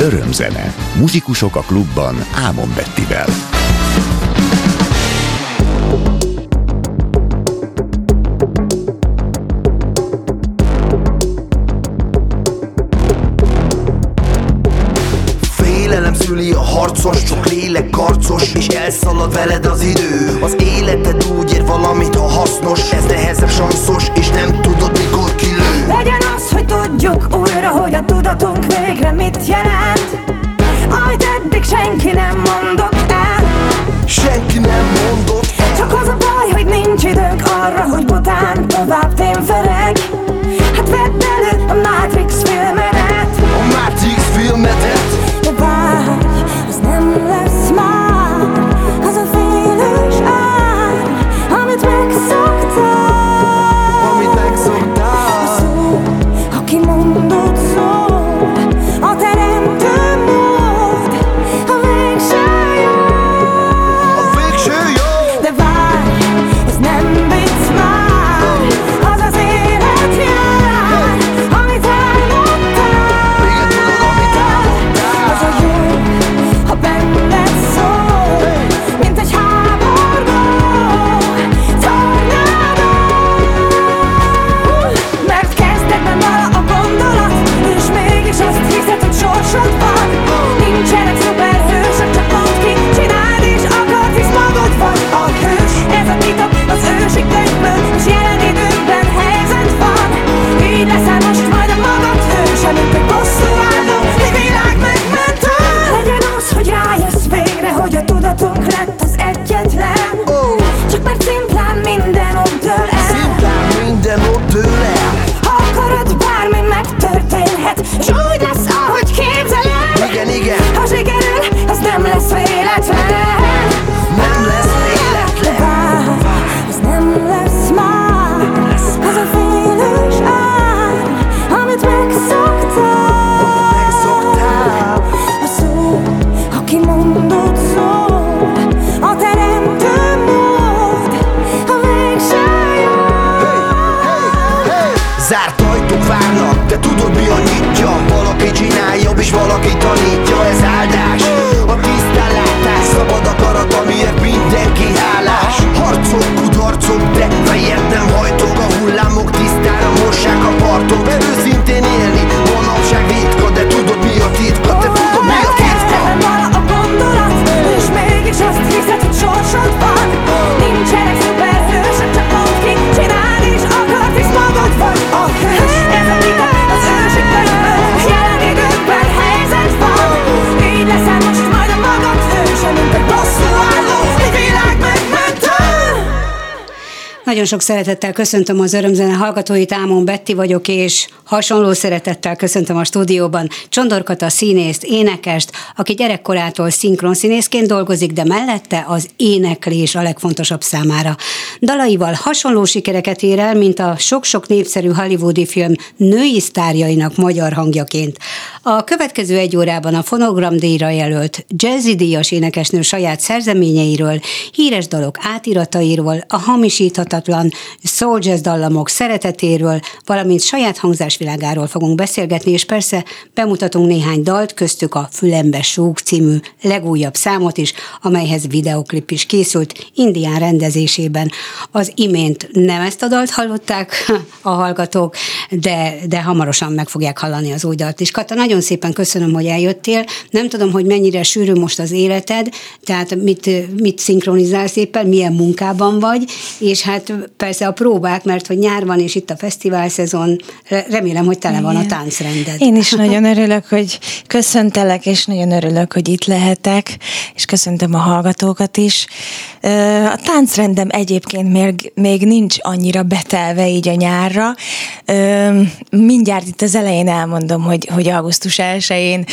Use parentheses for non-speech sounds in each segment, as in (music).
Örömzene. Muzsikusok a klubban Ámon Bettivel. Félelem szüli a harcos, csak lélek karcos És elszalad veled az idő Az életed úgy sok szeretettel köszöntöm az örömzene hallgatóit, Ámon Betti vagyok, és hasonló szeretettel köszöntöm a stúdióban Csondorkata színészt, énekest, aki gyerekkorától szinkronszínészként dolgozik, de mellette az éneklés a legfontosabb számára. Dalaival hasonló sikereket ér el, mint a sok-sok népszerű hollywoodi film női sztárjainak magyar hangjaként. A következő egy órában a fonogramdíjra jelölt jazzy díjas énekesnő saját szerzeményeiről, híres dalok átiratairól, a hamisíthatatlan soul jazz dallamok szeretetéről, valamint saját hangzásvilágáról fogunk beszélgetni, és persze bemutatunk néhány dalt, köztük a Fülembe Súg című legújabb számot is, amelyhez videoklip is készült Indián rendezésében. Az imént nem ezt a dalt hallották a hallgatók, de, de hamarosan meg fogják hallani az új dalt is. Kata, nagyon szépen köszönöm, hogy eljöttél. Nem tudom, hogy mennyire sűrű most az életed, tehát mit, mit szinkronizálsz éppen, milyen munkában vagy, és hát persze a próbák, mert hogy nyár van, és itt a fesztivál szezon, remélem, hogy tele van a táncrended. Én is (laughs) nagyon örülök, hogy köszöntelek, és nagyon örülök, hogy itt lehetek, és köszöntöm a hallgatókat is. A táncrendem egyébként még, még nincs annyira betelve így a nyárra. Mindjárt itt az elején elmondom, hogy, hogy augusztus 1-én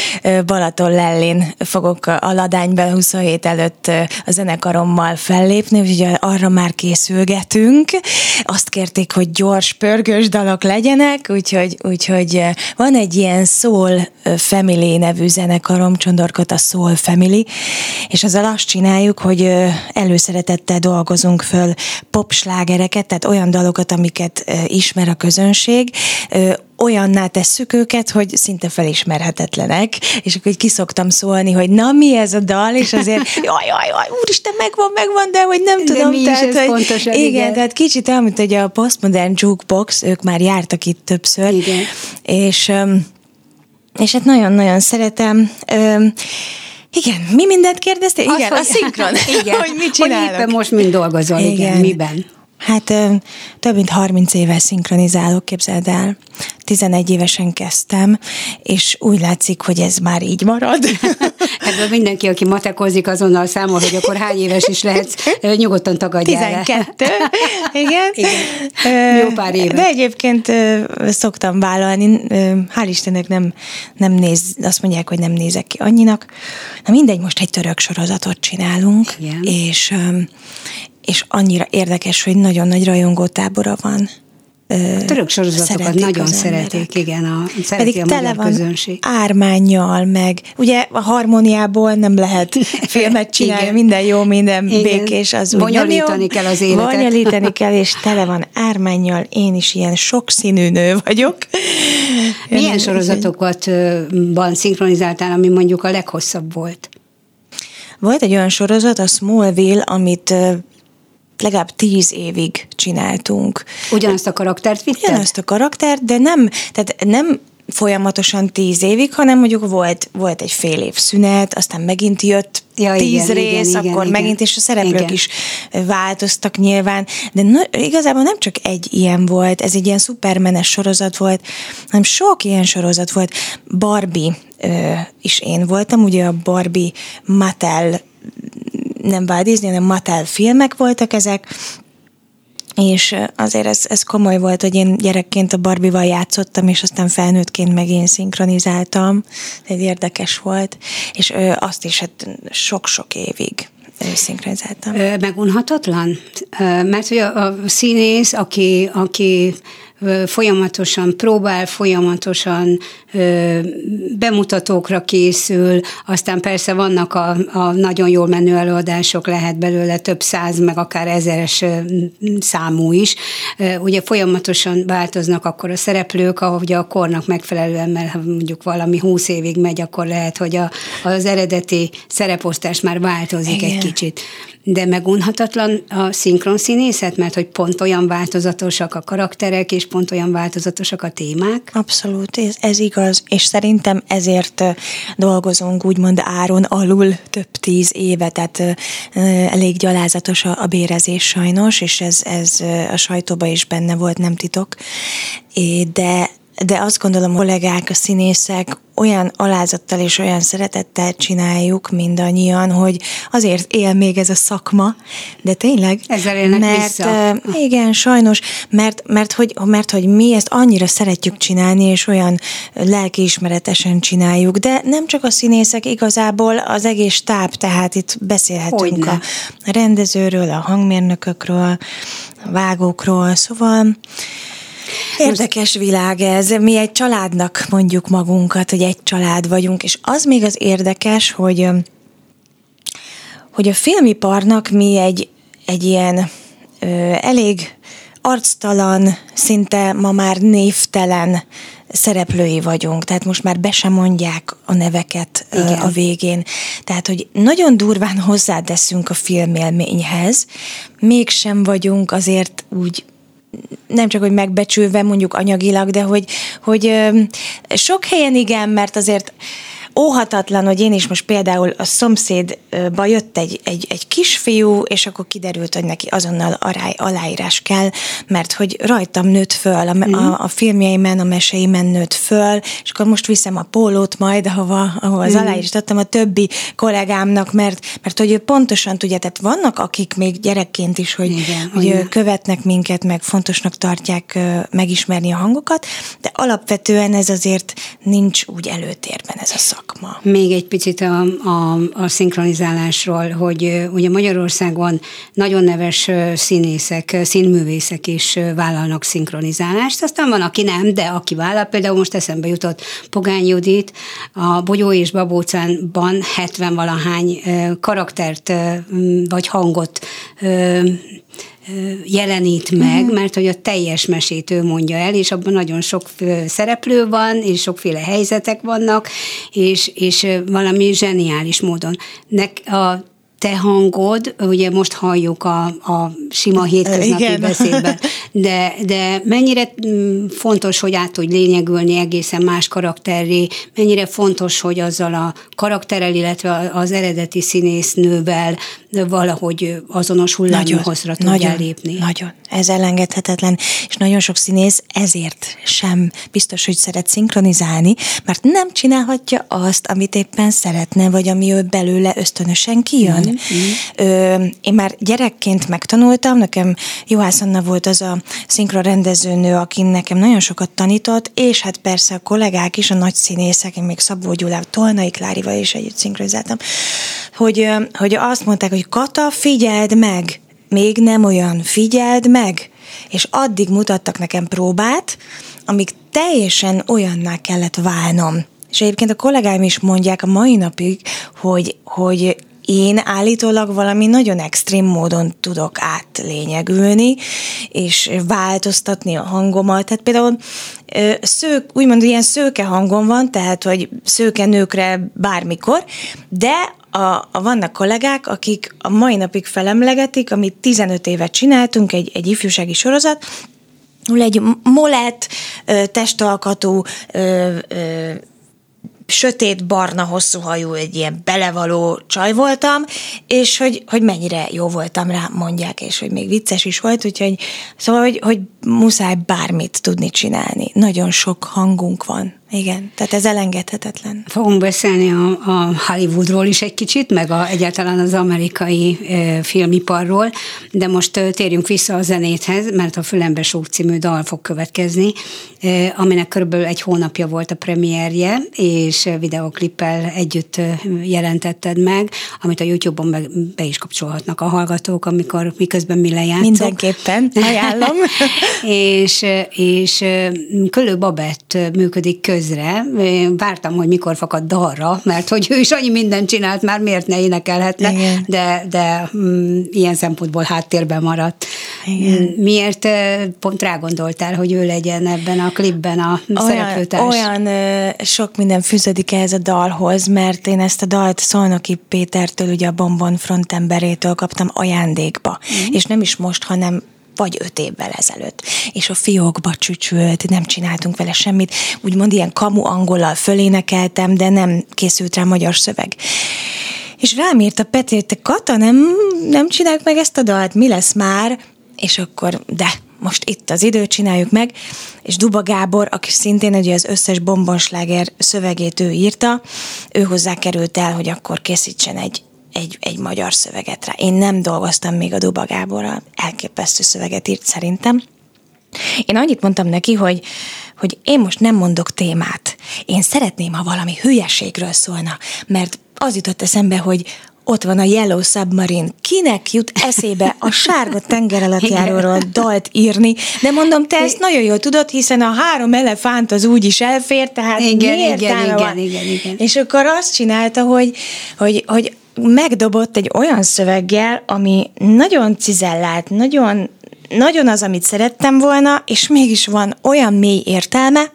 Balaton Lellén fogok a Ladányban 27 előtt a zenekarommal fellépni, úgyhogy arra már készülgetünk. Azt kérték, hogy gyors, pörgős dalok legyenek, úgyhogy, úgyhogy van egy ilyen Soul Family nevű zenekarom, Csondorkot a Soul Family, és azzal azt csináljuk, hogy előszeretettel dolgozunk föl popslágereket, tehát olyan dalokat, amiket ismer a közönség, olyanná tesszük őket, hogy szinte felismerhetetlenek, és akkor így kiszoktam szólni, hogy na mi ez a dal, és azért (laughs) jaj, jaj, jaj, úristen, megvan, megvan, de hogy nem De tudom. mi is tehát, ez hogy, pontosan, igen, igen. tehát kicsit olyan, mint hogy a Postmodern Jukebox, ők már jártak itt többször, Igen. és öm, és hát nagyon-nagyon szeretem. Öm, igen, mi mindent kérdeztél? Igen, Az, a szinkron. (laughs) Igen. hogy mit Hogy csinálok. éppen most mind dolgozol, igen. igen. Miben? Hát több mint 30 éve szinkronizálok, képzeld el. 11 évesen kezdtem, és úgy látszik, hogy ez már így marad. Ebből (laughs) mindenki, aki matekozik, azonnal számol, hogy akkor hány éves is lehetsz, nyugodtan tagadjál le. 12. Igen. (laughs) Igen. Jó pár éve. De egyébként szoktam vállalni, hál' Istennek nem, nem néz, azt mondják, hogy nem nézek ki annyinak. Na mindegy, most egy török sorozatot csinálunk, Igen. és, és annyira érdekes, hogy nagyon nagy rajongótábora van. Ö, Török sorozatokat szeretik nagyon szeretik, igen, a, szereti Pedig a tele van közönség. ármányjal, meg ugye a harmóniából nem lehet (laughs) filmet csinálni, Igen. minden jó, minden Igen. békés, az úgy jó. Bonyolítani kell az életet. Bonyolítani (laughs) kell, és tele van ármányjal, én is ilyen sokszínű nő vagyok. Milyen Én- sorozatokat ö, ban szinkronizáltál, ami mondjuk a leghosszabb volt? Volt egy olyan sorozat, a Smallville, amit legalább tíz évig csináltunk. Ugyanazt a karaktert vitted? Ugyanazt a karaktert, de nem, tehát nem folyamatosan tíz évig, hanem mondjuk volt, volt egy fél év szünet, aztán megint jött Ja, tíz igen, rész, igen, akkor igen, megint, és a szereplők Igen. is változtak nyilván, de na, igazából nem csak egy ilyen volt, ez egy ilyen szupermenes sorozat volt, hanem sok ilyen sorozat volt. Barbie ö, is én voltam, ugye a Barbie Mattel nem Walt Disney, hanem Mattel filmek voltak ezek, és azért ez, ez komoly volt, hogy én gyerekként a Barbival játszottam, és aztán felnőttként meg én szinkronizáltam. Ez érdekes volt. És azt is hát sok-sok évig szinkronizáltam. Megunhatatlan? Mert hogy a, a színész, aki, aki folyamatosan próbál, folyamatosan bemutatókra készül, aztán persze vannak a, a nagyon jól menő előadások, lehet belőle több száz, meg akár ezeres számú is. Ugye folyamatosan változnak akkor a szereplők, ahogy a kornak megfelelően, mert ha mondjuk valami húsz évig megy, akkor lehet, hogy a, az eredeti szereposztás már változik Igen. egy kicsit. De megunhatatlan a szinkron színészet, mert hogy pont olyan változatosak a karakterek, és pont olyan változatosak a témák. Abszolút, ez, ez igaz, és szerintem ezért dolgozunk úgymond áron alul több tíz éve, tehát elég gyalázatos a, a bérezés sajnos, és ez, ez a sajtóban is benne volt, nem titok. De de azt gondolom, kollégák, a színészek olyan alázattal és olyan szeretettel csináljuk mindannyian, hogy azért él még ez a szakma, de tényleg. Ezzel élnek mert, vissza. igen, sajnos, mert, mert, hogy, mert hogy mi ezt annyira szeretjük csinálni, és olyan lelkiismeretesen csináljuk, de nem csak a színészek, igazából az egész stáb, tehát itt beszélhetünk Hogyne. a rendezőről, a hangmérnökökről, a vágókról, szóval Érdekes világ ez. Mi egy családnak mondjuk magunkat, hogy egy család vagyunk, és az még az érdekes, hogy hogy a filmiparnak mi egy, egy ilyen ö, elég arctalan, szinte ma már névtelen szereplői vagyunk, tehát most már be sem mondják a neveket Igen. a végén. Tehát, hogy nagyon durván hozzáteszünk a filmélményhez, mégsem vagyunk azért úgy nem csak, hogy megbecsülve mondjuk anyagilag, de hogy, hogy sok helyen igen, mert azért óhatatlan, hogy én is most például a szomszédba jött egy, egy, egy kisfiú, és akkor kiderült, hogy neki azonnal arály, aláírás kell, mert hogy rajtam nőtt föl, a, a, a filmjeimen, a meseimen nőtt föl, és akkor most viszem a pólót majd, ahova, ahova az aláírást adtam a többi kollégámnak, mert, mert hogy ő pontosan tudja, tehát vannak akik még gyerekként is, hogy, Igen, hogy követnek minket, meg fontosnak tartják megismerni a hangokat, de alapvetően ez azért nincs úgy előtérben ez a szakma. Még egy picit a, a, a szinkronizálásról, hogy ugye Magyarországon nagyon neves színészek, színművészek is vállalnak szinkronizálást, aztán van, aki nem, de aki vállal, például most eszembe jutott Pogány Judit, a Bogyó és Babócánban 70 valahány karaktert vagy hangot jelenít meg, uh-huh. mert hogy a teljes mesét ő mondja el, és abban nagyon sok szereplő van, és sokféle helyzetek vannak, és, és valami zseniális módon. Nek, a te hangod, ugye most halljuk a, a sima hétköznapi Igen. beszédben, de, de mennyire mm, fontos, hogy át tudj lényegülni egészen más karakterré, mennyire fontos, hogy azzal a karakterrel, illetve az eredeti színésznővel valahogy azonos hullámhozra tudjál nagyon, lépni. Nagyon, ez elengedhetetlen, és nagyon sok színész ezért sem biztos, hogy szeret szinkronizálni, mert nem csinálhatja azt, amit éppen szeretne, vagy ami ő belőle ösztönösen kijön. Mm-hmm. Ö, én már gyerekként megtanultam, nekem Juhász Anna volt az a szinkronrendezőnő, aki nekem nagyon sokat tanított, és hát persze a kollégák is, a nagy színészek, én még Szabó Gyulával, Tolnai Klárival is együtt szinkronizáltam, hogy, hogy azt mondták, hogy Kata, figyeld meg, még nem olyan, figyeld meg, és addig mutattak nekem próbát, amíg teljesen olyanná kellett válnom. És egyébként a kollégáim is mondják a mai napig, hogy, hogy én állítólag valami nagyon extrém módon tudok átlényegülni, és változtatni a hangomat. Tehát például szők, úgymond ilyen szőke hangom van, tehát hogy szőke nőkre bármikor, de a, a, vannak kollégák, akik a mai napig felemlegetik, amit 15 évet csináltunk, egy, egy ifjúsági sorozat, ahol egy molett, testalkatú, sötét, barna, hosszú hajú, egy ilyen belevaló csaj voltam, és hogy, hogy mennyire jó voltam rá, mondják, és hogy még vicces is volt, úgyhogy szóval, hogy, hogy muszáj bármit tudni csinálni. Nagyon sok hangunk van. Igen, tehát ez elengedhetetlen. Fogunk beszélni a, a Hollywoodról is egy kicsit, meg a, egyáltalán az amerikai e, filmiparról, de most e, térjünk vissza a zenéthez, mert a Fülembe Sók című dal fog következni, e, aminek körülbelül egy hónapja volt a premierje, és videoklippel együtt jelentetted meg, amit a YouTube-on be, be is kapcsolhatnak a hallgatók, amikor miközben mi lejátszunk. Mindenképpen, ajánlom. (laughs) és, és Kölő Babett működik közre. Én vártam, hogy mikor fakad dalra, mert hogy ő is annyi mindent csinált, már miért ne énekelhetne, Igen. de, de mm, ilyen szempontból háttérben maradt. Igen. Mm, miért pont rá gondoltál, hogy ő legyen ebben a klipben a olyan, szereplőtárs? Olyan sok minden fűződik ehhez a dalhoz, mert én ezt a dalt Szolnoki Pétertől, ugye a Bombon frontemberétől kaptam ajándékba. Mm. És nem is most, hanem vagy öt évvel ezelőtt. És a fiókba csücsült, nem csináltunk vele semmit, úgymond ilyen kamu angolal fölénekeltem, de nem készült rá magyar szöveg. És rám írt a Peti, hogy te Kata, nem, nem csináljuk meg ezt a dalt, mi lesz már? És akkor, de, most itt az idő, csináljuk meg, és Duba Gábor, aki szintén ugye az összes bombonsláger szövegét ő írta, ő hozzá került el, hogy akkor készítsen egy egy, egy magyar szöveget rá. Én nem dolgoztam még a Duba Gáborral, elképesztő szöveget írt szerintem. Én annyit mondtam neki, hogy, hogy én most nem mondok témát. Én szeretném, ha valami hülyeségről szólna, mert az jutott eszembe, hogy ott van a Yellow Submarine. Kinek jut eszébe a sárga tengeralattjáróról dalt írni? De mondom, te ezt nagyon jól tudod, hiszen a három elefánt az úgy is elfér, tehát igen, miért igen, igen, igen, igen, igen. És akkor azt csinálta, hogy, hogy, hogy megdobott egy olyan szöveggel, ami nagyon cizellált, nagyon, nagyon az, amit szerettem volna, és mégis van olyan mély értelme,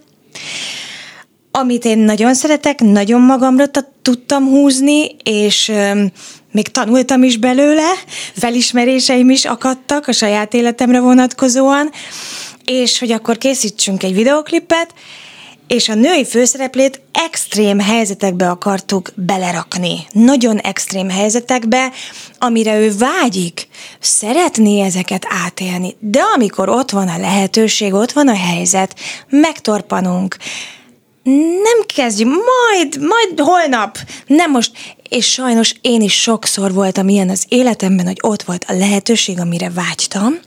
amit én nagyon szeretek, nagyon magamra tudtam húzni, és ö, még tanultam is belőle, felismeréseim is akadtak a saját életemre vonatkozóan, és hogy akkor készítsünk egy videoklipet, és a női főszereplét extrém helyzetekbe akartuk belerakni. Nagyon extrém helyzetekbe, amire ő vágyik. Szeretné ezeket átélni. De amikor ott van a lehetőség, ott van a helyzet, megtorpanunk. Nem kezdjük, majd, majd holnap, nem most. És sajnos én is sokszor voltam ilyen az életemben, hogy ott volt a lehetőség, amire vágytam,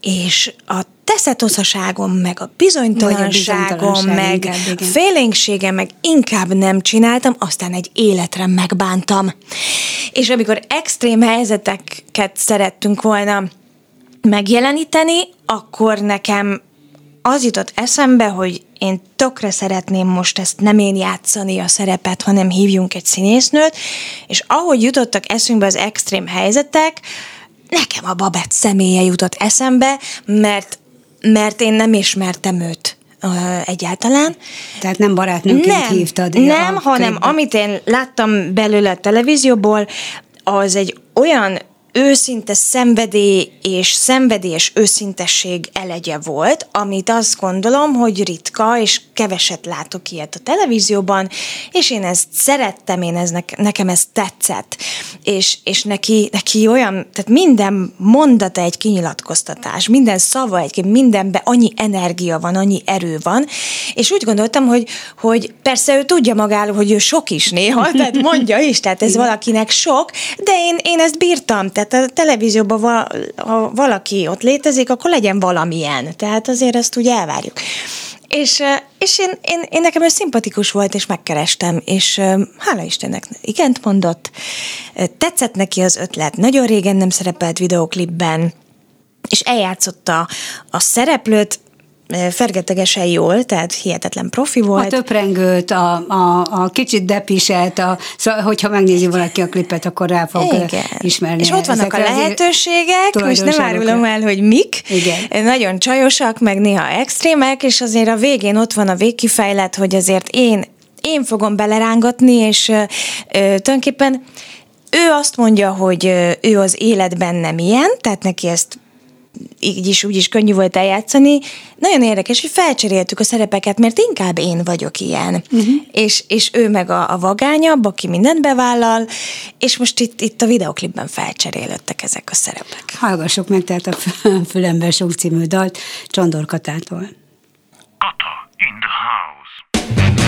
és a teszetoszaságom, meg a bizonytalanságom, meg inkább, igen. félénkségem, meg inkább nem csináltam, aztán egy életre megbántam. És amikor extrém helyzeteket szerettünk volna megjeleníteni, akkor nekem az jutott eszembe, hogy én tökre szeretném most ezt nem én játszani a szerepet, hanem hívjunk egy színésznőt, és ahogy jutottak eszünkbe az extrém helyzetek, nekem a Babett személye jutott eszembe, mert, mert én nem ismertem őt egyáltalán. Tehát nem barátnőként nem, hívtad? Nem, hanem klipben. amit én láttam belőle a televízióból, az egy olyan őszinte szenvedély és szenvedélyes őszintesség elegye volt, amit azt gondolom, hogy ritka, és keveset látok ilyet a televízióban, és én ezt szerettem, én ez nekem ez tetszett. És, és neki, neki olyan, tehát minden mondata egy kinyilatkoztatás, minden szava egy, mindenben annyi energia van, annyi erő van, és úgy gondoltam, hogy, hogy persze ő tudja magáról, hogy ő sok is néha, (laughs) tehát mondja is, tehát ez valakinek sok, de én, én ezt bírtam, tehát a televízióban, ha valaki ott létezik, akkor legyen valamilyen. Tehát azért ezt úgy elvárjuk. És, és én, én, én nekem ő szimpatikus volt, és megkerestem, és hála Istennek igent mondott. Tetszett neki az ötlet, nagyon régen nem szerepelt videoklipben, és eljátszotta a szereplőt, fergetegesen jól, tehát hihetetlen profi volt. A töprengőt, a, a, a kicsit depiset, a, szóval, hogyha megnézi valaki a klipet, akkor rá fog Igen. ismerni. És ott vannak a lehetőségek, most nem árulom el, hogy mik. Igen. Nagyon csajosak, meg néha extrémek, és azért a végén ott van a végkifejlet, hogy azért én, én fogom belerángatni, és ö, tulajdonképpen ő azt mondja, hogy ő az életben nem ilyen, tehát neki ezt így is, úgy is könnyű volt eljátszani. Nagyon érdekes, hogy felcseréltük a szerepeket, mert inkább én vagyok ilyen. Uh-huh. És, és ő meg a, a vagányabb, aki mindent bevállal, és most itt, itt a videoklipben felcserélődtek ezek a szerepek. Hallgassuk meg tehát a Fülember Sok című dalt Csondor Katától. Kata in the house.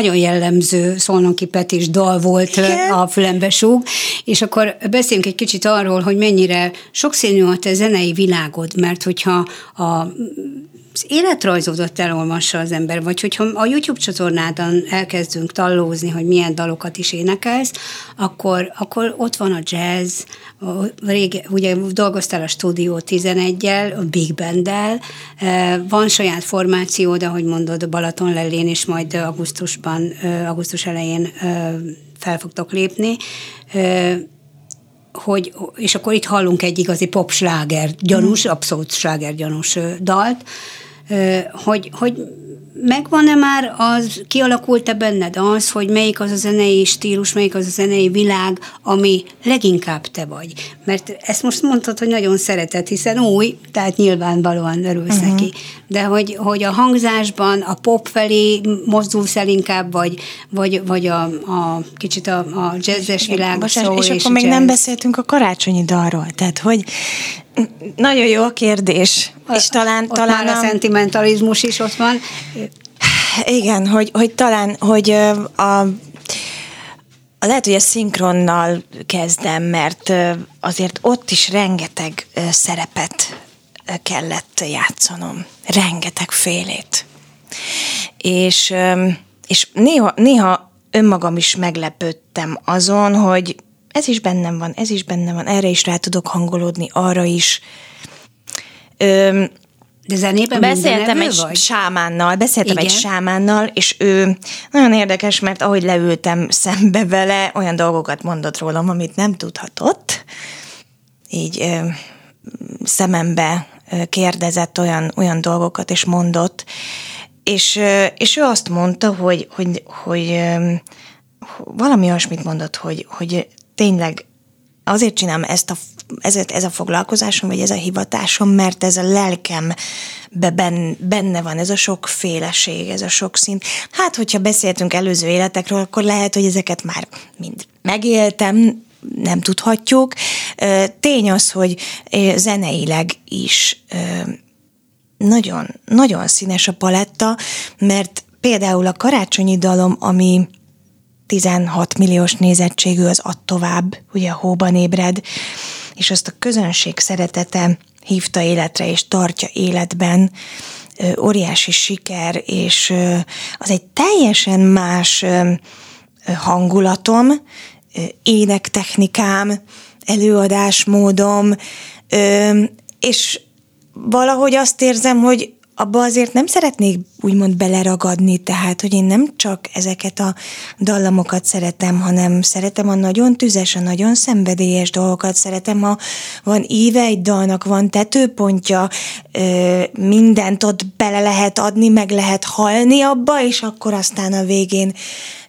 Nagyon jellemző Szolnoki Petis dal volt Igen. a fülembe súg, és akkor beszéljünk egy kicsit arról, hogy mennyire sokszínű a te zenei világod, mert hogyha a az életrajzodat elolvassa az ember, vagy hogyha a YouTube csatornádon elkezdünk tallózni, hogy milyen dalokat is énekelsz, akkor, akkor ott van a jazz, a rége, ugye dolgoztál a Stúdió 11-jel, a Big Band-del, e, van saját formációd, ahogy mondod, Balaton lelén, és majd augusztusban, e, augusztus elején e, fel fogtok lépni hogy, és akkor itt hallunk egy igazi pop sláger gyanús, mm. abszolút sláger gyanús dalt, hogy, hogy megvan-e már az, kialakult-e benned az, hogy melyik az a zenei stílus, melyik az a zenei világ, ami leginkább te vagy? Mert ezt most mondtad, hogy nagyon szereted, hiszen új, tehát nyilvánvalóan örülsz uh-huh. neki. De hogy, hogy a hangzásban a pop felé mozdulsz el inkább, vagy, vagy, vagy a, a kicsit a, a jazzes világ Bocsánat, és, és akkor még jazz. nem beszéltünk a karácsonyi dalról, tehát hogy nagyon jó a kérdés. A, és talán, ott talán már a, a szentimentalizmus is ott van. Igen, hogy, hogy talán, hogy a lehet, hogy a szinkronnal kezdem, mert azért ott is rengeteg szerepet kellett játszanom. Rengeteg félét. És, és néha, néha önmagam is meglepődtem azon, hogy ez is bennem van, ez is bennem van, erre is rá tudok hangolódni, arra is. Öm, de zenében Beszéltem egy vagy? sámánnal, beszéltem Igen. egy sámánnal, és ő nagyon érdekes, mert ahogy leültem szembe vele, olyan dolgokat mondott rólam, amit nem tudhatott. Így ö, szemembe kérdezett olyan, olyan dolgokat, és mondott. És, és ő azt mondta, hogy, hogy, hogy, valami olyasmit mondott, hogy, hogy tényleg azért csinálom ezt a, ez, ez a foglalkozásom, vagy ez a hivatásom, mert ez a lelkem ben, benne van, ez a sokféleség, ez a sok szint. Hát, hogyha beszéltünk előző életekről, akkor lehet, hogy ezeket már mind megéltem, nem tudhatjuk. Tény az, hogy zeneileg is nagyon, nagyon színes a paletta, mert például a karácsonyi dalom, ami 16 milliós nézettségű az ad tovább, ugye a hóban ébred, és azt a közönség szeretete hívta életre és tartja életben, óriási siker, és az egy teljesen más hangulatom, énektechnikám, előadásmódom, és valahogy azt érzem, hogy abba azért nem szeretnék úgymond beleragadni, tehát, hogy én nem csak ezeket a dallamokat szeretem, hanem szeretem a nagyon tüzes, a nagyon szenvedélyes dolgokat, szeretem, ha van íve egy dalnak, van tetőpontja, mindent ott bele lehet adni, meg lehet halni abba, és akkor aztán a végén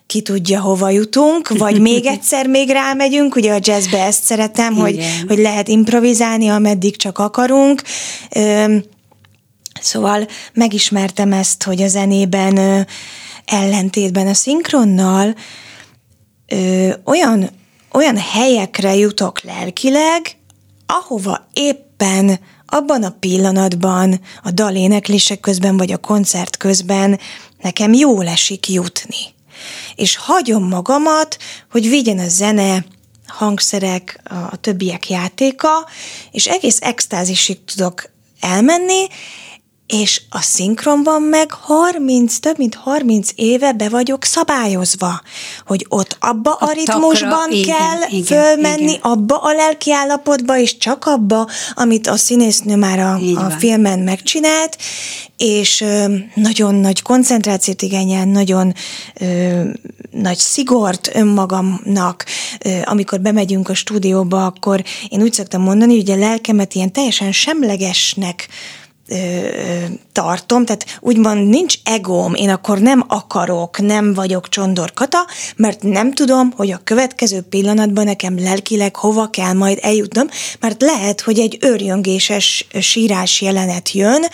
ki tudja, hova jutunk, vagy még (laughs) egyszer még rámegyünk, ugye a jazzbe ezt szeretem, hogy, hogy lehet improvizálni, ameddig csak akarunk, Szóval megismertem ezt, hogy a zenében ö, ellentétben a szinkronnal ö, olyan, olyan helyekre jutok lelkileg, ahova éppen abban a pillanatban, a daléneklések közben vagy a koncert közben nekem jól esik jutni. És hagyom magamat, hogy vigyen a zene, hangszerek, a többiek játéka, és egész extázisig tudok elmenni, és a szinkronban meg 30, több mint 30 éve be vagyok szabályozva, hogy ott abba a, a ritmusban takra, kell igen, fölmenni, igen. abba a lelki állapotba, és csak abba, amit a színésznő már a, a filmen megcsinált, és nagyon nagy koncentrációt igényel, nagyon ö, nagy szigort önmagamnak, ö, amikor bemegyünk a stúdióba, akkor én úgy szoktam mondani, hogy a lelkemet ilyen teljesen semlegesnek tartom, tehát úgymond nincs egóm, én akkor nem akarok, nem vagyok csondorkata, mert nem tudom, hogy a következő pillanatban nekem lelkileg hova kell majd eljutnom, mert lehet, hogy egy őrjöngéses sírás jelenet jön,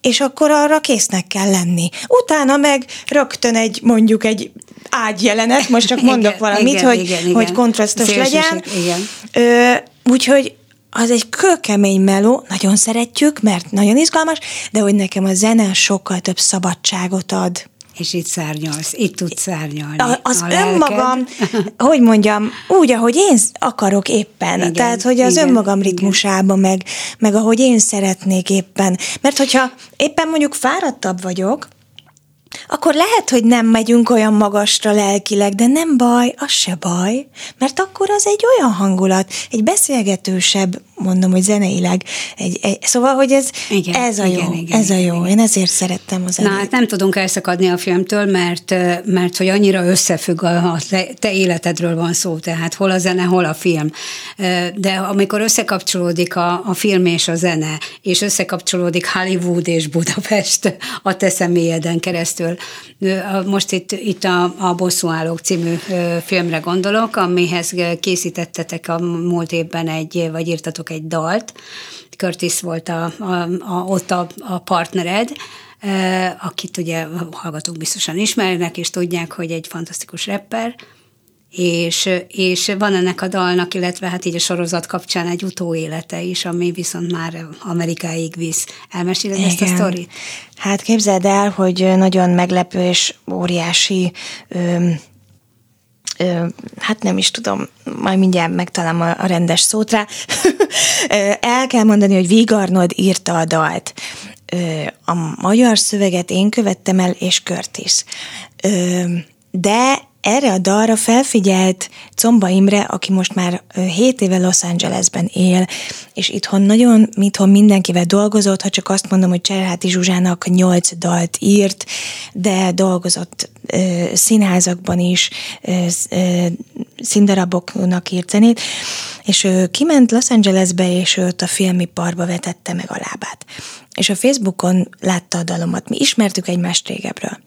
és akkor arra késznek kell lenni. Utána meg rögtön egy, mondjuk egy ágyjelenet, most csak mondok (laughs) igen, valamit, igen, hogy, igen, igen. hogy kontrasztos Szélsőség, legyen. Igen. Ö, úgyhogy az egy kőkemény meló, nagyon szeretjük, mert nagyon izgalmas, de hogy nekem a zene sokkal több szabadságot ad. És itt szárnyalsz, itt tudsz szárnyalni. A, az a lelked. önmagam, (laughs) hogy mondjam, úgy, ahogy én akarok éppen. Igen, Tehát, hogy az igen, önmagam igen. ritmusába, meg, meg ahogy én szeretnék éppen. Mert hogyha éppen mondjuk fáradtabb vagyok, akkor lehet, hogy nem megyünk olyan magasra lelkileg, de nem baj, az se baj, mert akkor az egy olyan hangulat, egy beszélgetősebb, mondom, hogy zeneileg. Egy, egy, szóval, hogy ez, Igen, ez a jó, igen, igen, ez a igen, jó. igen. Én ezért szerettem az Na, hát nem tudunk elszakadni a filmtől, mert, mert hogy annyira összefügg, a, a te, te életedről van szó, tehát hol a zene, hol a film. De amikor összekapcsolódik a, a film és a zene, és összekapcsolódik Hollywood és Budapest a te személyeden keresztül. Most itt, itt a, a Bosszúállók című filmre gondolok, amihez készítettetek a múlt évben egy, vagy írtatok egy dalt, Curtis volt a, a, a, ott a, a partnered, akit ugye hallgatók biztosan ismernek, és tudják, hogy egy fantasztikus rapper, és, és van ennek a dalnak, illetve hát így a sorozat kapcsán egy utóélete is, ami viszont már Amerikáig visz. Elmeséled ezt a sztorit? Hát képzeld el, hogy nagyon meglepő és óriási ö, ö, hát nem is tudom, majd mindjárt megtalálom a, a rendes szót rá. (laughs) El kell mondani, hogy Vigarnod írta a dalt. A magyar szöveget én követtem el, és Curtis. De erre a dalra felfigyelt Comba Imre, aki most már 7 éve Los Angelesben él, és itthon nagyon, itthon mindenkivel dolgozott, ha csak azt mondom, hogy Cserháti Zsuzsának 8 dalt írt, de dolgozott ö, színházakban is, ö, ö, színdaraboknak írt zenét, és ő kiment Los Angelesbe, és őt a filmiparba vetette meg a lábát. És a Facebookon látta a dalomat. Mi ismertük egymást régebről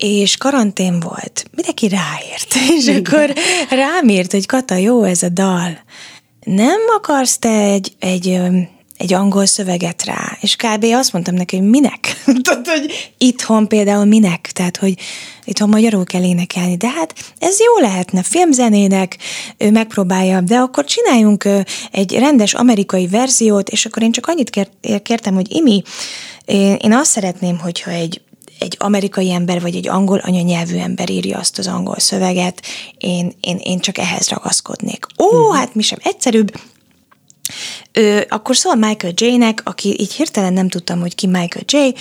és karantén volt, mindenki ráért, (laughs) és akkor rám írt, hogy Kata, jó ez a dal, nem akarsz te egy, egy, egy angol szöveget rá? És kb. azt mondtam neki, hogy minek? (laughs) Tehát, hogy itthon például minek? Tehát, hogy itthon magyarul kell énekelni, de hát ez jó lehetne filmzenének, ő megpróbálja, de akkor csináljunk egy rendes amerikai verziót, és akkor én csak annyit kértem, hogy Imi, én azt szeretném, hogyha egy egy amerikai ember, vagy egy angol anyanyelvű ember írja azt az angol szöveget, én, én, én csak ehhez ragaszkodnék. Ó, hmm. hát mi sem egyszerűbb, Ö, akkor szól Michael J-nek, aki így hirtelen nem tudtam, hogy ki Michael J,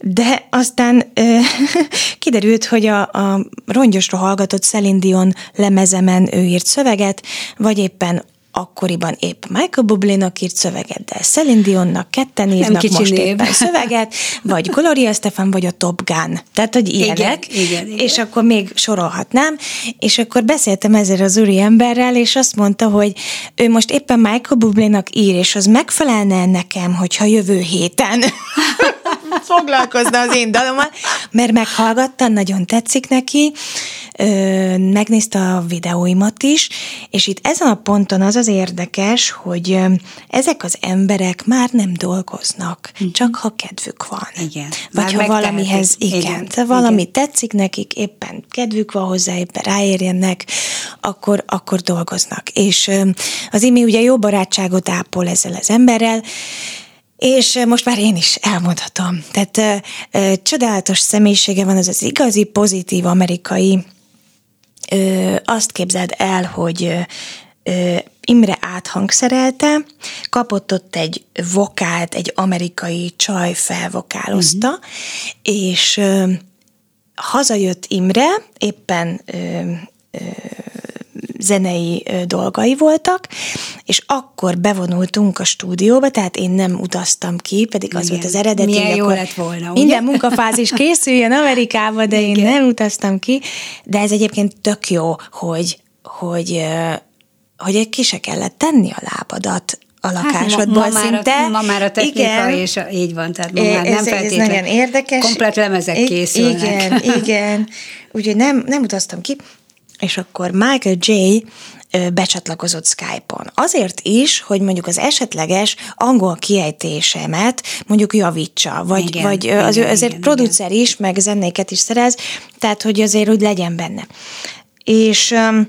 de aztán ö, (laughs) kiderült, hogy a, a rongyosra hallgatott Celine Dion lemezemen ő írt szöveget, vagy éppen akkoriban épp Michael Bublé-nak írt szöveget, de Celine Dionnak ketten írnak most név. éppen szöveget, vagy Gloria Stefan, vagy a Top Gun. Tehát, hogy ilyenek. Igen, igen, igen. És akkor még sorolhatnám, és akkor beszéltem ezzel az úri emberrel, és azt mondta, hogy ő most éppen Michael Bublé-nak ír, és az megfelelne nekem, hogyha jövő héten (laughs) foglalkozna az én dalommal, mert meghallgatta, nagyon tetszik neki, megnézte a videóimat is, és itt ezen a ponton az az érdekes, hogy ezek az emberek már nem dolgoznak, mm. csak ha kedvük van. Igen. Vagy ha valamihez, igen, igen, de valami igen. tetszik nekik, éppen kedvük van hozzá, éppen ráérjenek, akkor, akkor dolgoznak. És az imi ugye jó barátságot ápol ezzel az emberrel, és most már én is elmondhatom. Tehát ö, csodálatos személyisége van, az az igazi, pozitív amerikai. Ö, azt képzeld el, hogy ö, Imre áthangszerelte, kapott ott egy vokált, egy amerikai csaj felvokálozta, uh-huh. és ö, hazajött Imre, éppen ö, ö, zenei dolgai voltak, és akkor bevonultunk a stúdióba, tehát én nem utaztam ki, pedig az Igen. volt az eredeti. Milyen jó lett volna, ugye? Minden munkafázis (laughs) készüljön Amerikába, de Igen. én nem utaztam ki, de ez egyébként tök jó, hogy, hogy, hogy egy ki se kellett tenni a lábadat a lakásodból hát ma, ma szinte. Már a, ma már a technika, igen. és a, így van, tehát ma már ez, nem ez nagyon érdekes. Komplet lemezek készülnek. Igen, igen. (laughs) Úgyhogy nem, nem utaztam ki és akkor Michael J. becsatlakozott Skype-on. Azért is, hogy mondjuk az esetleges angol kiejtésemet mondjuk javítsa, vagy, igen, vagy igen, az, azért igen, producer igen. is, meg zenéket is szerez, tehát hogy azért úgy legyen benne. És um,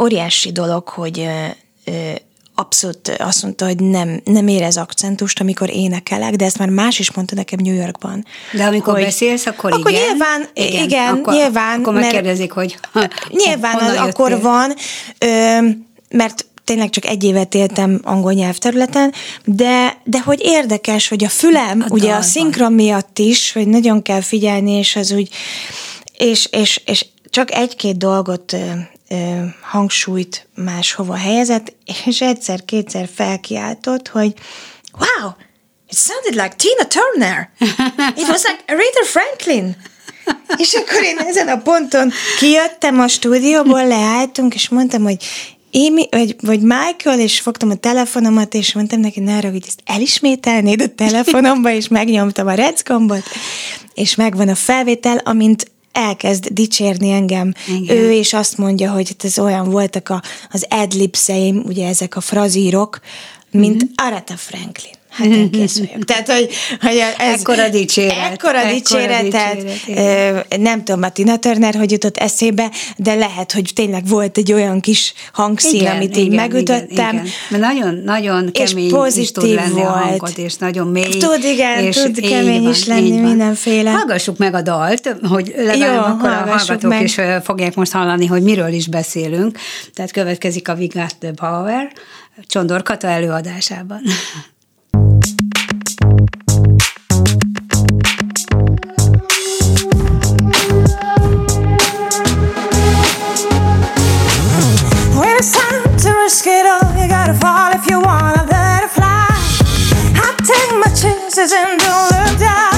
óriási dolog, hogy uh, abszolút azt mondta, hogy nem, nem érez akcentust, amikor énekelek, de ezt már más is mondta nekem New Yorkban. De amikor hogy, beszélsz, akkor, akkor igen? nyilván, igen, igen akkor, nyilván. Akkor megkérdezik, hogy (laughs) Nyilván az jöttél? akkor van, ö, mert tényleg csak egy évet éltem angol nyelvterületen, de, de hogy érdekes, hogy a fülem, a ugye dalban. a szinkron miatt is, hogy nagyon kell figyelni, és az úgy, és, és, és csak egy-két dolgot ö, hangsúlyt máshova helyezett, és egyszer-kétszer felkiáltott, hogy wow, it sounded like Tina Turner. It was like Aretha Franklin. És akkor én ezen a ponton kijöttem a stúdióból, leálltunk, és mondtam, hogy Amy, vagy, vagy Michael, és fogtam a telefonomat, és mondtam neki, ne arra, hogy ezt elismételnéd a telefonomba, és megnyomtam a recgombot, és megvan a felvétel, amint elkezd dicsérni engem Igen. ő, és azt mondja, hogy hát ez olyan voltak a, az adlibszeim, ugye ezek a frazírok, mint Mhm. Aretha Franklin. Hát én kész vagyok. Tehát, hogy, hogy ez... Ekkora dicséret. Ekkora Ekkora dicséret, dicséret, nem tudom, a Tina Turner hogy jutott eszébe, de lehet, hogy tényleg volt egy olyan kis hangszín, amit így megütöttem. Igen, igen. Mert nagyon, nagyon És kemény is pozitív tud lenni a volt. hangod, és nagyon mély. Tud, igen, és tud kemény van, is lenni, van. mindenféle. Hallgassuk meg a dalt, hogy legalább Jó, akkor a hallgatók meg. is fogják most hallani, hogy miről is beszélünk. Tehát következik a We Got the Power, Csondor Kata előadásában. risk it all. You gotta fall if you wanna let it fly. I take my chances and don't look down.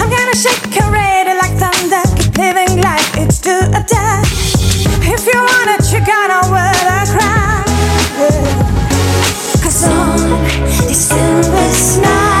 I'm gonna shake and rate it like thunder. Keep living like it's do or die. If you want it, you gotta wear a crown. Yeah. Cause on December night.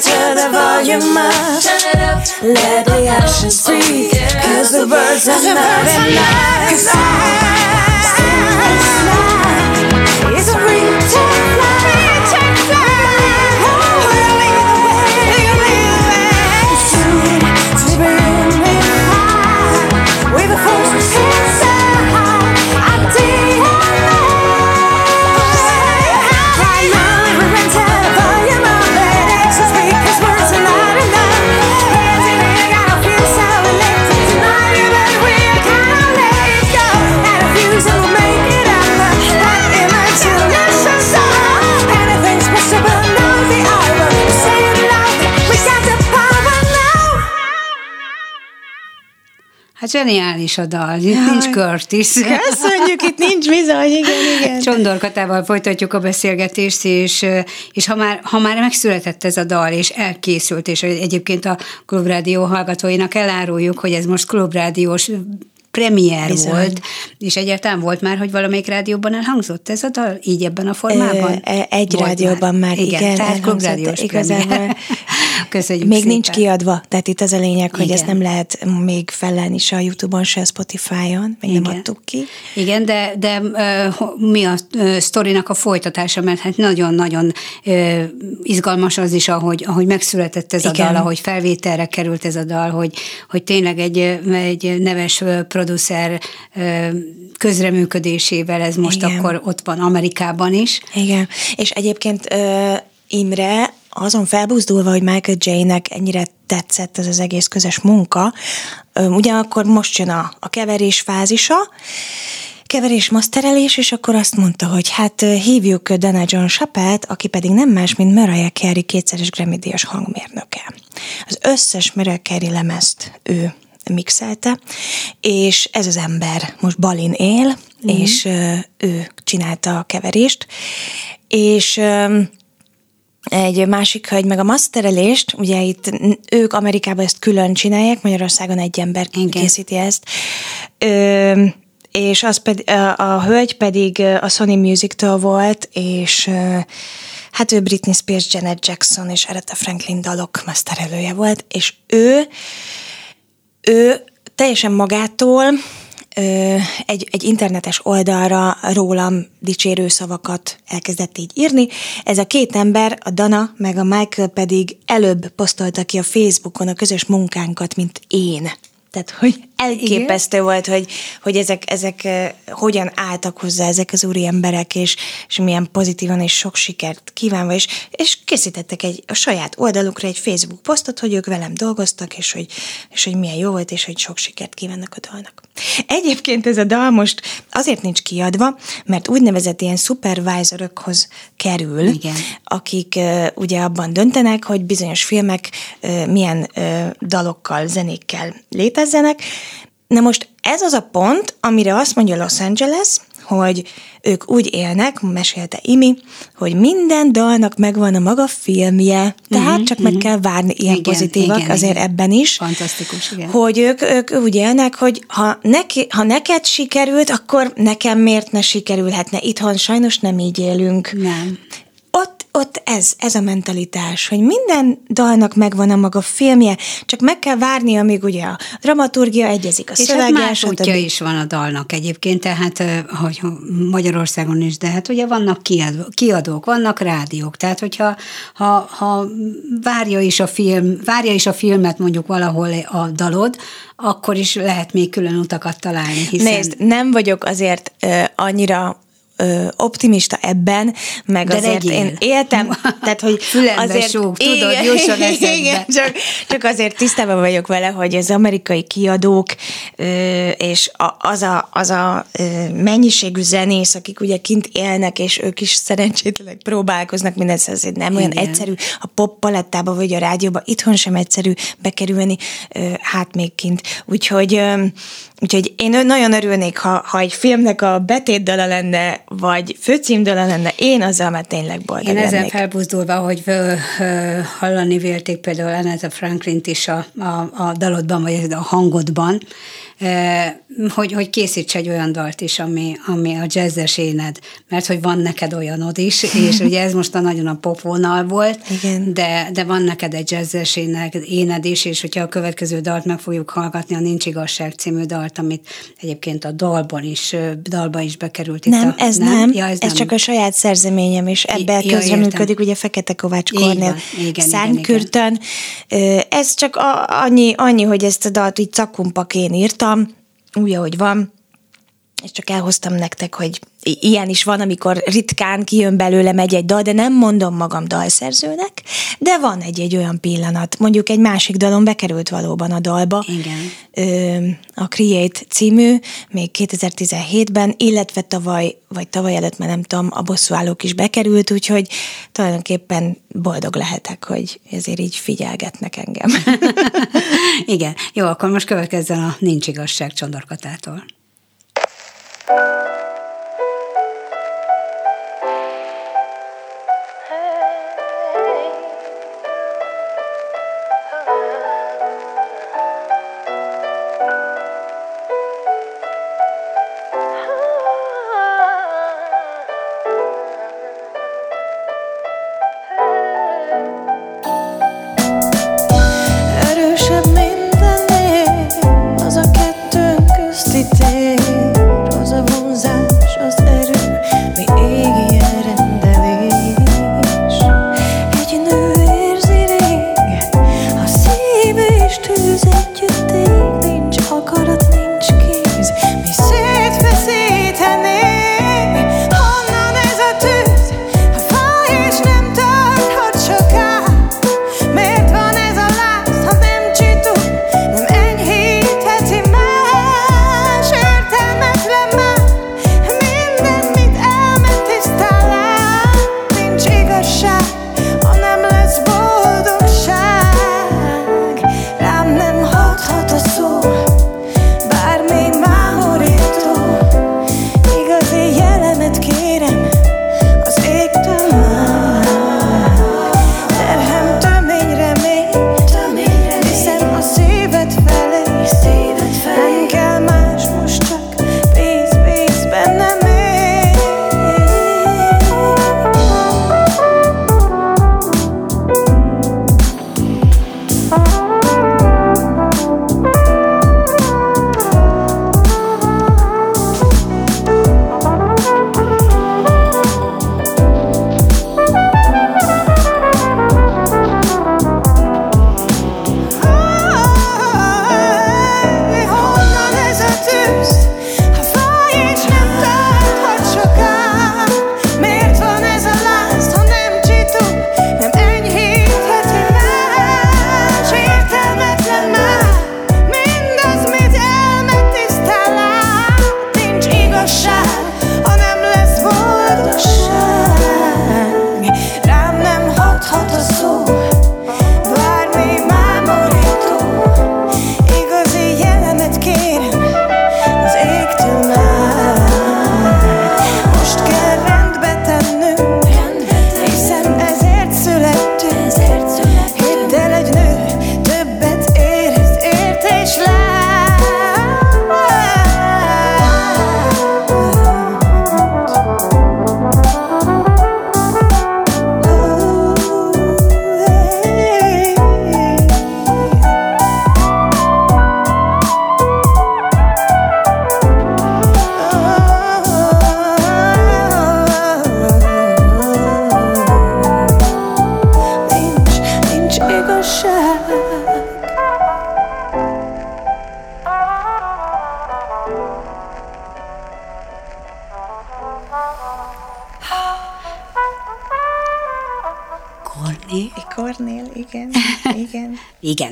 Turn the volume up. Let the action speak Cause the words are not enough It's zseniális a dal, itt Jaj. nincs Curtis. Köszönjük, itt nincs bizony, igen, (laughs) igen. Csondorkatával folytatjuk a beszélgetést, és, és ha, már, ha már megszületett ez a dal, és elkészült, és egyébként a Klubrádió hallgatóinak eláruljuk, hogy ez most Klubrádiós premier Bizony. volt, és egyáltalán volt már, hogy valamelyik rádióban elhangzott ez a dal, így ebben a formában? Ö, egy volt rádióban már, már igen, igen tehát klubrádiós igazából. (laughs) Köszönjük Még szépen. nincs kiadva, tehát itt az a lényeg, hogy igen. ezt nem lehet még fellelni se a Youtube-on, se a Spotify-on, még igen. nem adtuk ki. Igen, de, de mi a sztorinak a folytatása, mert hát nagyon-nagyon izgalmas az is, ahogy, ahogy megszületett ez igen. a dal, ahogy felvételre került ez a dal, hogy, hogy tényleg egy, egy neves producer közreműködésével ez most Igen. akkor ott van Amerikában is. Igen, és egyébként Imre azon felbuzdulva, hogy Michael J-nek ennyire tetszett ez az egész közös munka, ugyanakkor most jön a, a keverés fázisa, keverés maszterelés, és akkor azt mondta, hogy hát hívjuk Dana John Chappell-t, aki pedig nem más, mint Mariah Carey kétszeres Grammy-díjas hangmérnöke. Az összes Mariah Carey lemezt ő mixelte, és ez az ember most Balin él, mm. és ő csinálta a keverést, és egy másik hölgy meg a masterelést, ugye itt ők Amerikában ezt külön csinálják, Magyarországon egy ember Igen. készíti ezt, Ö, és az pedig, a, a hölgy pedig a Sony Music-től volt, és hát ő Britney Spears, Janet Jackson és Aretha Franklin dalok masterelője volt, és ő ő teljesen magától ö, egy, egy internetes oldalra rólam dicsérő szavakat elkezdett így írni. Ez a két ember, a Dana meg a Michael pedig előbb posztolta ki a Facebookon a közös munkánkat, mint én. Tehát, hogy elképesztő Igen. volt, hogy, hogy ezek, ezek hogyan álltak hozzá ezek az úri emberek, és, és milyen pozitívan és sok sikert kívánva, és, és készítettek egy a saját oldalukra egy Facebook posztot, hogy ők velem dolgoztak, és hogy, és hogy milyen jó volt, és hogy sok sikert kívánnak a dalnak. Egyébként ez a dal most azért nincs kiadva, mert úgynevezett ilyen supervisorokhoz kerül, Igen. akik uh, ugye abban döntenek, hogy bizonyos filmek uh, milyen uh, dalokkal, zenékkel létezzenek, Na most ez az a pont, amire azt mondja Los Angeles, hogy ők úgy élnek, mesélte Imi, hogy minden dalnak megvan a maga filmje, tehát uh-huh, csak uh-huh. meg mhm. kell várni ilyen igen, pozitívak igen, azért igen. ebben is. Fantasztikus, igen. Hogy ők, ők úgy élnek, hogy ha, neki, ha neked sikerült, akkor nekem miért ne sikerülhetne? Itthon sajnos nem így élünk. Nem ott, ez, ez a mentalitás, hogy minden dalnak megvan a maga filmje, csak meg kell várni, amíg ugye a dramaturgia egyezik a És szöveggel. Hát más útja is van a dalnak egyébként, tehát hogy Magyarországon is, de hát ugye vannak kiadó, kiadók, vannak rádiók, tehát hogyha ha, ha várja, is a film, várja is a filmet mondjuk valahol a dalod, akkor is lehet még külön utakat találni. Hiszen... Nézd, nem vagyok azért uh, annyira ö, optimista ebben, meg De azért legyél. én éltem, (laughs) tehát hogy Fülembe azért... Súg, tudod, igen, jusson (laughs) igen, csak, csak azért tisztában vagyok vele, hogy az amerikai kiadók ö, és a, az a, az a ö, mennyiségű zenész, akik ugye kint élnek, és ők is szerencsétlenek próbálkoznak, mindez azért nem igen. olyan egyszerű a pop palettába vagy a rádióba, itthon sem egyszerű bekerülni, ö, hát még kint. Úgyhogy ö, Úgyhogy én nagyon örülnék, ha, ha egy filmnek a betétdala lenne, vagy főcímdala lenne, én azzal már tényleg boldog Én ezen felbuzdulva, hogy hallani vélték például Annette Franklin-t is a, a, a dalodban, vagy a hangodban, hogy, hogy készíts egy olyan dalt is, ami, ami a jazzes éned, mert hogy van neked olyanod is, és (laughs) ugye ez most a nagyon a popvonal volt, Igen. De, de van neked egy jazzes éned, éned is, és hogyha a következő dalt meg fogjuk hallgatni, a Nincs igazság című dalt, amit egyébként a dalban is, dalba is bekerült. Nem, itt a, ez nem, nem. Ja, ez, ez nem. csak a saját szerzeményem, és ebben ja, közreműködik ugye Fekete Kovács Kornél Szánkürtön. Ez csak a, annyi, annyi, hogy ezt a dalt így cakumpakén írtam, úgy, ahogy van, és csak elhoztam nektek, hogy ilyen is van, amikor ritkán kijön belőlem egy-egy dal, de nem mondom magam dalszerzőnek, de van egy-egy olyan pillanat. Mondjuk egy másik dalon bekerült valóban a dalba. Igen. a Create című, még 2017-ben, illetve tavaly, vagy tavaly előtt, mert nem tudom, a bosszúállók is bekerült, úgyhogy tulajdonképpen boldog lehetek, hogy ezért így figyelgetnek engem. (laughs) Igen. Jó, akkor most következzen a Nincs igazság Csondorkatától. Igen,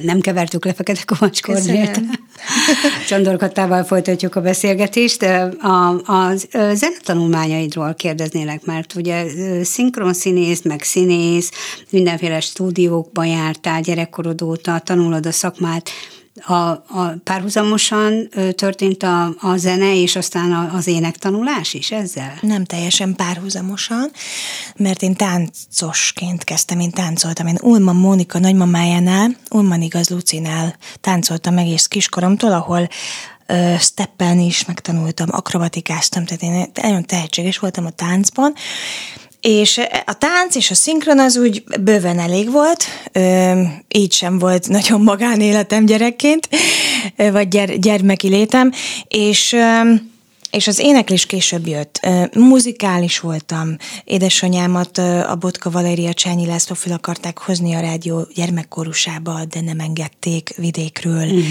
nem kevertük le Fekete Kovács Kornélt. (laughs) Csandorkatával folytatjuk a beszélgetést. A, a, zenetanulmányaidról kérdeznélek, mert ugye színész, meg színész, mindenféle stúdiókban jártál gyerekkorod óta, tanulod a szakmát, a, a párhuzamosan történt a, a zene, és aztán a, az énektanulás is ezzel? Nem teljesen párhuzamosan, mert én táncosként kezdtem, én táncoltam. Én Ulman Mónika nagymamájánál, Ulman igaz Lucinál táncoltam egész kiskoromtól, ahol steppen is megtanultam, akrobatikáztam, tehát én nagyon tehetséges voltam a táncban, és a tánc és a szinkron az úgy bőven elég volt, így sem volt (laughs) nagyon magánéletem gyerekként, vagy gyermeki létem, és és az éneklés később jött. Muzikális voltam. Édesanyámat a Botka Valéria Csányi László fel akarták hozni a rádió gyermekkorusába, de nem engedték vidékről. Uh-huh.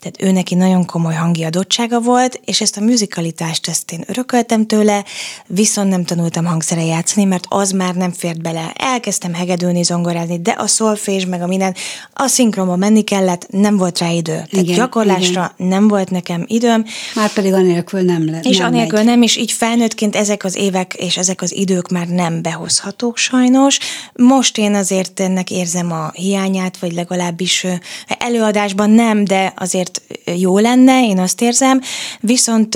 Tehát ő neki nagyon komoly hangi adottsága volt, és ezt a muzikalitást ezt én örököltem tőle, viszont nem tanultam hangszere játszani, mert az már nem fért bele. Elkezdtem hegedülni, zongorázni, de a szolfés, meg a minden, a szinkronba menni kellett, nem volt rá idő. Tehát Igen, gyakorlásra nem volt nekem időm. Már pedig anélkül nem lehet. És nem anélkül megy. nem, és így felnőttként ezek az évek és ezek az idők már nem behozhatók sajnos. Most én azért ennek érzem a hiányát, vagy legalábbis előadásban nem, de azért jó lenne, én azt érzem, viszont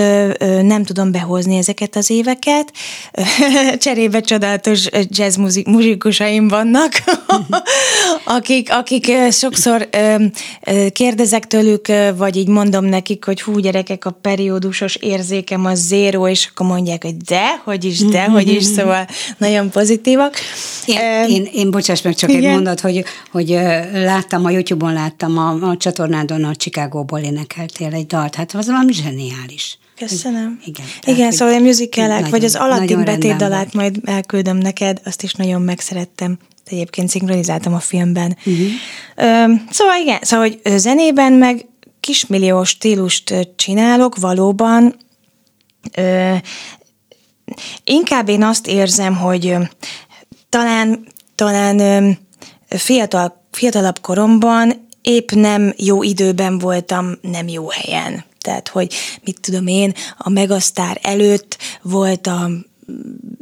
nem tudom behozni ezeket az éveket. (laughs) Cserébe csodálatos jazz muzsikusaim vannak, (laughs) akik, akik sokszor kérdezek tőlük, vagy így mondom nekik, hogy hú, gyerekek, a periódusos érzékem az zéró, és akkor mondják, hogy de, hogy is, de, hogy is, (laughs) szóval nagyon pozitívak. Én, én, én bocsáss meg, csak egy igen. mondat, hogy, hogy láttam, a YouTube-on láttam, a, a csatornádon a Chicagóból énekeltél egy dalt, hát az valami zseniális. Köszönöm. Igen. tehát, Igen, szóval a musicalek, vagy az Aladdin rendben betétdalát majd elküldöm neked, azt is nagyon megszerettem. Egyébként szinkronizáltam a filmben. Uh-huh. Szóval igen, szóval hogy zenében meg kismillió stílust csinálok valóban. Ö, inkább én azt érzem, hogy talán, talán fiatal, fiatalabb koromban épp nem jó időben voltam, nem jó helyen. Tehát, hogy mit tudom én, a Megasztár előtt volt a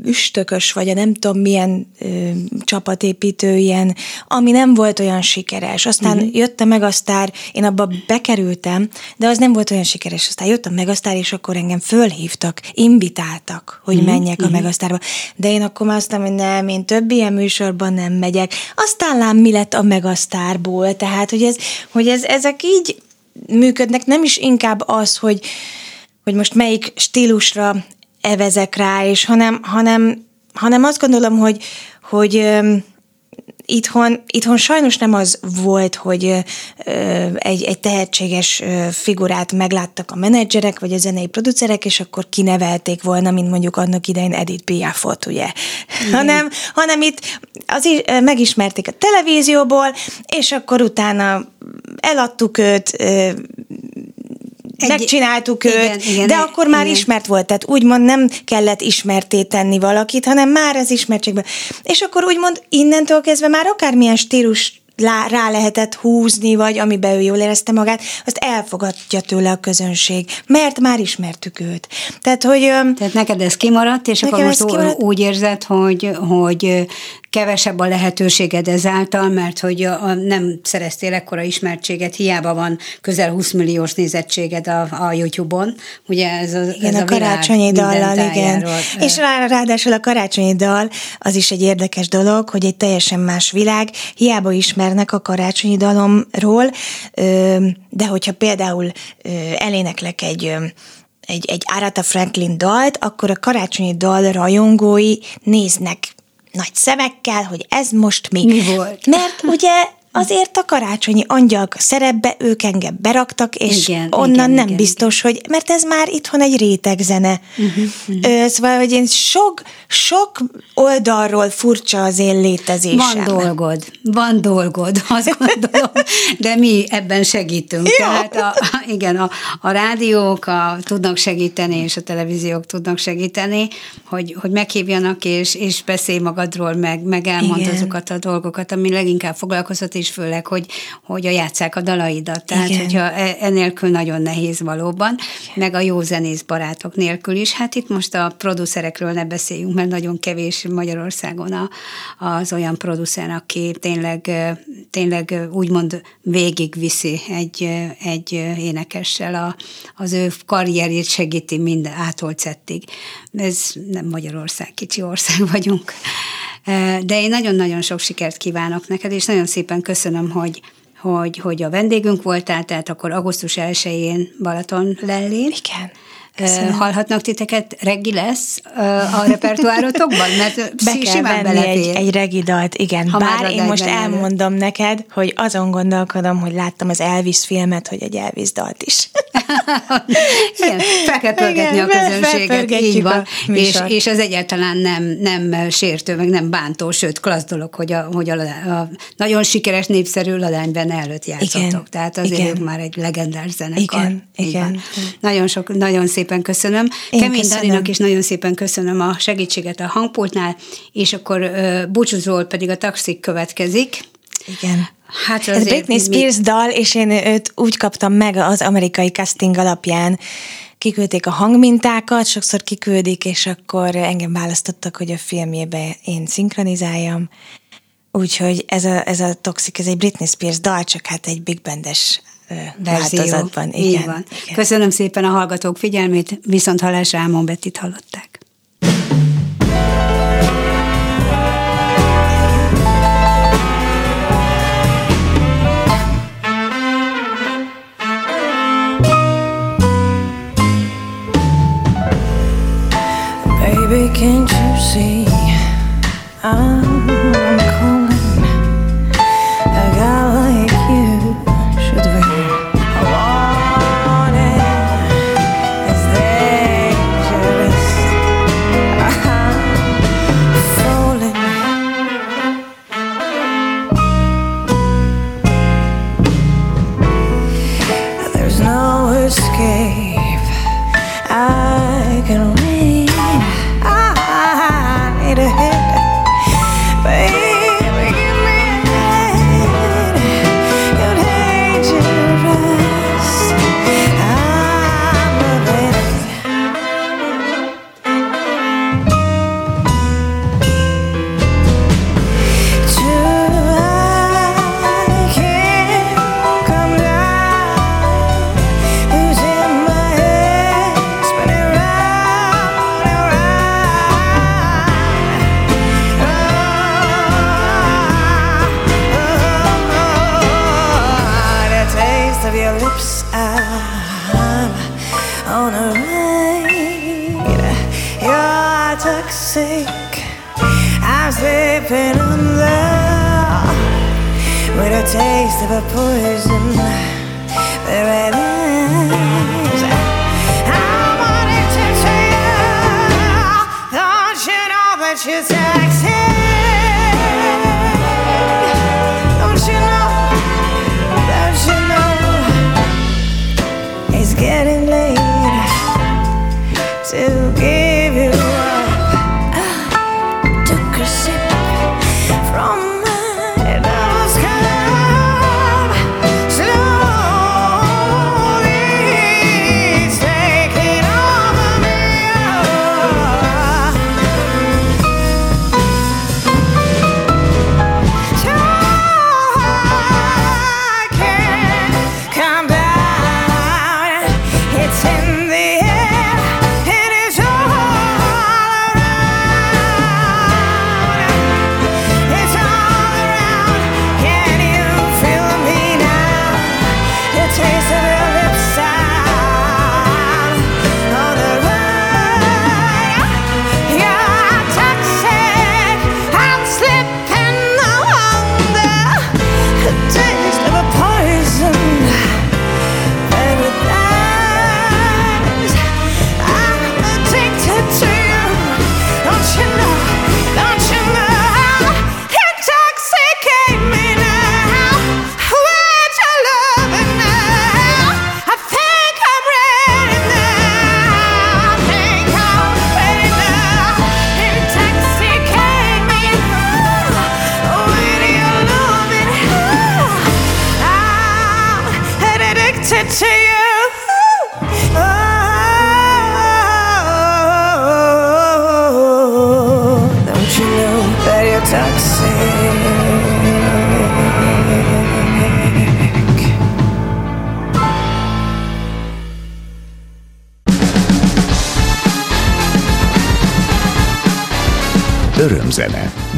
üstökös, vagy a nem tudom milyen ö, csapatépítő ilyen, ami nem volt olyan sikeres. Aztán uh-huh. jött a Megasztár, én abba bekerültem, de az nem volt olyan sikeres. Aztán jött a Megasztár, és akkor engem fölhívtak, invitáltak, hogy uh-huh. menjek a Megasztárba. De én akkor már azt mondtam, hogy nem, én több ilyen műsorban nem megyek. Aztán lám mi lett a Megasztárból, tehát, hogy, ez, hogy ez, ezek így működnek, nem is inkább az, hogy, hogy most melyik stílusra evezek rá, és hanem, hanem, hanem azt gondolom, hogy, hogy itthon, itthon sajnos nem az volt, hogy egy, egy tehetséges figurát megláttak a menedzserek, vagy a zenei producerek, és akkor kinevelték volna, mint mondjuk annak idején Edith Piafot, ugye? Hanem, hanem itt az is, megismerték a televízióból, és akkor utána eladtuk őt, Egy- megcsináltuk igen, őt, igen, de egy- akkor már igen. ismert volt, tehát úgymond nem kellett ismerté tenni valakit, hanem már az ismertségben. És akkor úgymond innentől kezdve már akármilyen stílus rá lehetett húzni, vagy amiben ő jól érezte magát, azt elfogadja tőle a közönség, mert már ismertük őt. Tehát, hogy Tehát neked ez kimaradt, és akkor most kimaradt. úgy érzed, hogy, hogy kevesebb a lehetőséged ezáltal, mert hogy a, a, nem szereztél ekkora ismertséget, hiába van közel 20 milliós nézettséged a, a YouTube-on. Ugye ez a, Igen, ez a, a karácsonyi dallal, igen. tájáról, És rá, ráadásul a karácsonyi dal az is egy érdekes dolog, hogy egy teljesen más világ, hiába ismernek a karácsonyi dalomról, ö, de hogyha például ö, eléneklek egy ö, egy, egy Aretha Franklin dalt, akkor a karácsonyi dal rajongói néznek nagy szemekkel, hogy ez most mi. Mi volt? Mert ugye azért a karácsonyi angyalk szerepbe ők engem beraktak, és Igen, onnan igen, nem igen, biztos, hogy, mert ez már itthon egy rétegzene. Uh-huh, uh-huh. Szóval, hogy én sok, sok oldalról furcsa az én létezésem. Van dolgod, van dolgod, (laughs) azt gondolom, de mi ebben segítünk. Jó. Tehát a, igen, a, a rádiók a, tudnak segíteni, és a televíziók tudnak segíteni, hogy, hogy meghívjanak, és, és beszélj magadról, meg, meg elmond Igen. azokat a dolgokat, ami leginkább foglalkozott, és főleg, hogy, hogy a játszák a dalaidat. Tehát, Igen. hogyha e- enélkül nagyon nehéz valóban, meg a jó zenész barátok nélkül is. Hát itt most a producerekről ne beszéljünk, mert nagyon kevés Magyarországon a, az olyan producer, aki tényleg, ö, tényleg ö, úgymond végigviszi egy, egy énekessel a, az ő karrierjét segíti minden ától cettig. Ez nem Magyarország, kicsi ország vagyunk. De én nagyon-nagyon sok sikert kívánok neked, és nagyon szépen köszönöm, hogy, hogy, hogy a vendégünk voltál, tehát akkor augusztus 1-én Balaton lellén. Igen. Köszönöm. Hallhatnak titeket, reggi lesz a repertoárotokban? Mert (laughs) Be kell venni egy, egy regi dalt, igen. Ha Bár én most benne elmondom neked, hogy azon gondolkodom, hogy láttam az Elvis filmet, hogy egy Elvis dalt is. (laughs) igen, fel kell pörgetni a közönséget, így van. És, és az egyáltalán nem, nem sértő, meg nem bántó, sőt, klassz dolog, hogy a, hogy a, a nagyon sikeres, népszerű ladányben előtt játszottok. Tehát azért igen. ők már egy legendás zenekar. Igen, igen. Nagyon, sok, nagyon szépen köszönöm. Én Kemény köszönöm. Daninak is nagyon szépen köszönöm a segítséget a hangpultnál, és akkor búcsúzól pedig a taxik következik. Igen. Hát Ez Britney Spears mi... dal, és én őt úgy kaptam meg az amerikai casting alapján, kiküldték a hangmintákat, sokszor kiküldik, és akkor engem választottak, hogy a filmjébe én szinkronizáljam. Úgyhogy ez a, ez a Toxic, ez egy Britney Spears dal, csak hát egy big bandes változatban. Igen, Így van. Igen. Köszönöm szépen a hallgatók figyelmét, viszont hallásra Ámon Bettit hallották. Baby, can't you see I'm